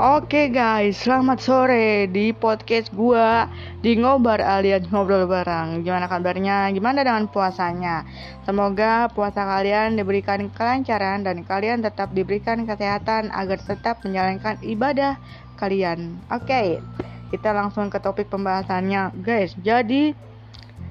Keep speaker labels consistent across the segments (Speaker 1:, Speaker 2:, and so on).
Speaker 1: Oke guys, selamat sore di podcast gua di ngobar alias ngobrol bareng. Gimana kabarnya? Gimana dengan puasanya? Semoga puasa kalian diberikan kelancaran dan kalian tetap diberikan kesehatan agar tetap menjalankan ibadah kalian. Oke, kita langsung ke topik pembahasannya, guys. Jadi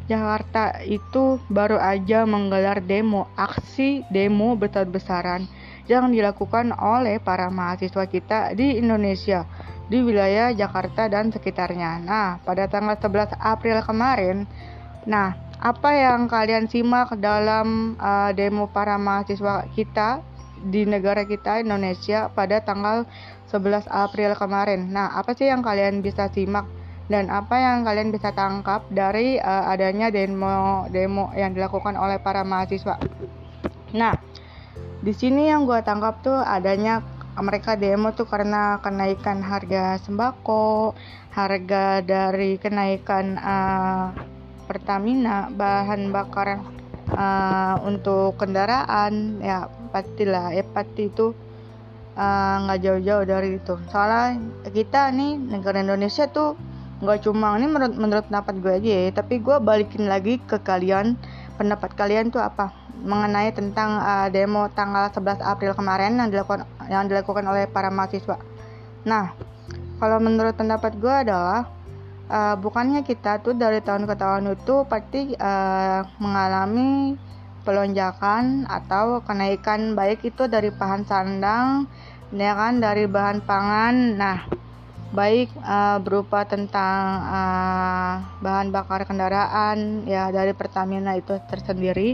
Speaker 1: Jakarta itu baru aja menggelar demo, aksi demo besar-besaran yang dilakukan oleh para mahasiswa kita di Indonesia di wilayah Jakarta dan sekitarnya. Nah, pada tanggal 11 April kemarin, nah, apa yang kalian simak dalam uh, demo para mahasiswa kita di negara kita Indonesia pada tanggal 11 April kemarin. Nah, apa sih yang kalian bisa simak dan apa yang kalian bisa tangkap dari uh, adanya demo demo yang dilakukan oleh para mahasiswa? Nah, di sini yang gue tangkap tuh adanya mereka demo tuh karena kenaikan harga sembako, harga dari kenaikan uh, Pertamina, bahan bakar uh, untuk kendaraan, ya pastilah, ya pasti itu eh, nggak uh, jauh-jauh dari itu. Soalnya kita nih negara Indonesia tuh nggak cuma ini menurut menurut pendapat gue aja ya, tapi gue balikin lagi ke kalian pendapat kalian tuh apa mengenai tentang uh, demo tanggal 11 April kemarin yang dilakukan yang dilakukan oleh para mahasiswa. Nah, kalau menurut pendapat gue adalah uh, bukannya kita tuh dari tahun ke tahun itu pasti uh, mengalami pelonjakan atau kenaikan baik itu dari bahan sandang ya kan dari bahan pangan. Nah, baik uh, berupa tentang uh, bahan bakar kendaraan ya dari Pertamina itu tersendiri.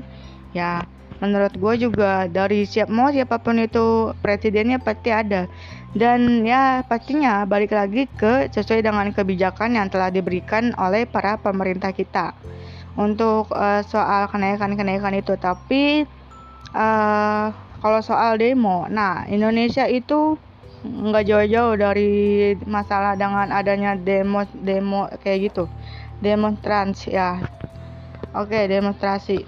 Speaker 1: Ya menurut gue juga dari siap mau siapa pun itu presidennya pasti ada. Dan ya pastinya balik lagi ke sesuai dengan kebijakan yang telah diberikan oleh para pemerintah kita. Untuk uh, soal kenaikan-kenaikan itu tapi uh, kalau soal demo nah Indonesia itu nggak jauh-jauh dari masalah dengan adanya demo demo kayak gitu. Demonstrasi ya. Oke demonstrasi.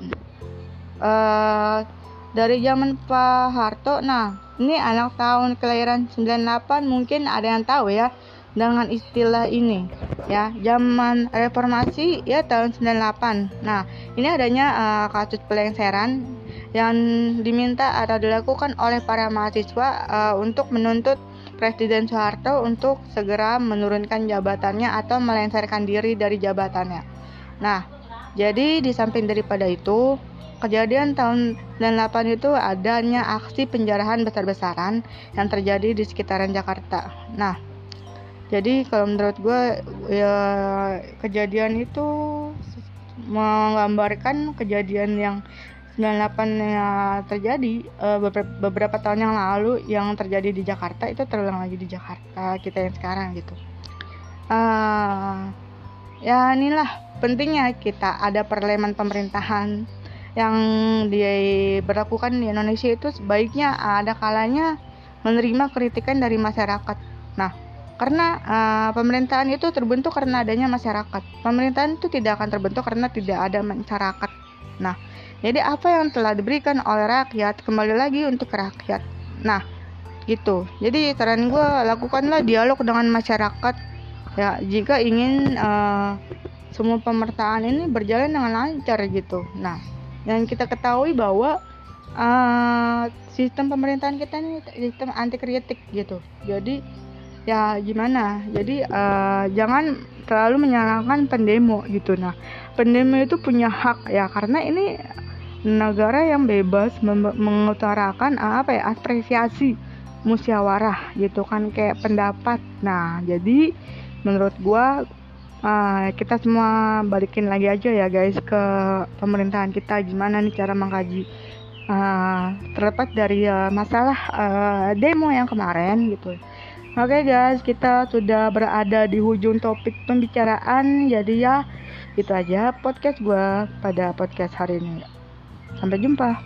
Speaker 1: Uh, dari zaman Pak Harto nah ini anak tahun kelahiran 98 mungkin ada yang tahu ya dengan istilah ini ya. Zaman reformasi ya tahun 98 nah ini adanya uh, kasus pelengseran yang diminta atau dilakukan oleh para mahasiswa uh, untuk menuntut Presiden Soeharto untuk segera menurunkan jabatannya atau melengsarkan diri dari jabatannya. Nah, jadi di samping daripada itu, kejadian tahun 98 itu adanya aksi penjarahan besar-besaran yang terjadi di sekitaran Jakarta. Nah, jadi kalau menurut gue ya kejadian itu menggambarkan kejadian yang 98 yang terjadi beberapa, beberapa tahun yang lalu yang terjadi di Jakarta itu terulang lagi di Jakarta kita yang sekarang gitu. Uh, ya inilah pentingnya kita ada perleman pemerintahan yang diberlakukan di Indonesia itu sebaiknya ada kalanya menerima kritikan dari masyarakat. Nah karena uh, pemerintahan itu terbentuk karena adanya masyarakat. Pemerintahan itu tidak akan terbentuk karena tidak ada masyarakat. Nah jadi apa yang telah diberikan oleh rakyat kembali lagi untuk rakyat. Nah, gitu. Jadi saran gue lakukanlah dialog dengan masyarakat ya jika ingin uh, semua pemerintahan ini berjalan dengan lancar gitu. Nah, yang kita ketahui bahwa uh, sistem pemerintahan kita ini sistem anti kritik gitu. Jadi ya gimana? Jadi uh, jangan terlalu menyalahkan pendemo gitu. Nah, pendemo itu punya hak ya karena ini negara yang bebas mengutarakan ah, apa ya apresiasi musyawarah gitu kan kayak pendapat nah jadi menurut gua uh, kita semua balikin lagi aja ya guys ke pemerintahan kita gimana nih cara mengkaji uh, terlepas dari uh, masalah uh, demo yang kemarin gitu Oke okay guys, kita sudah berada di ujung topik pembicaraan. Jadi ya, itu aja podcast gue pada podcast hari ini. Sampai jumpa.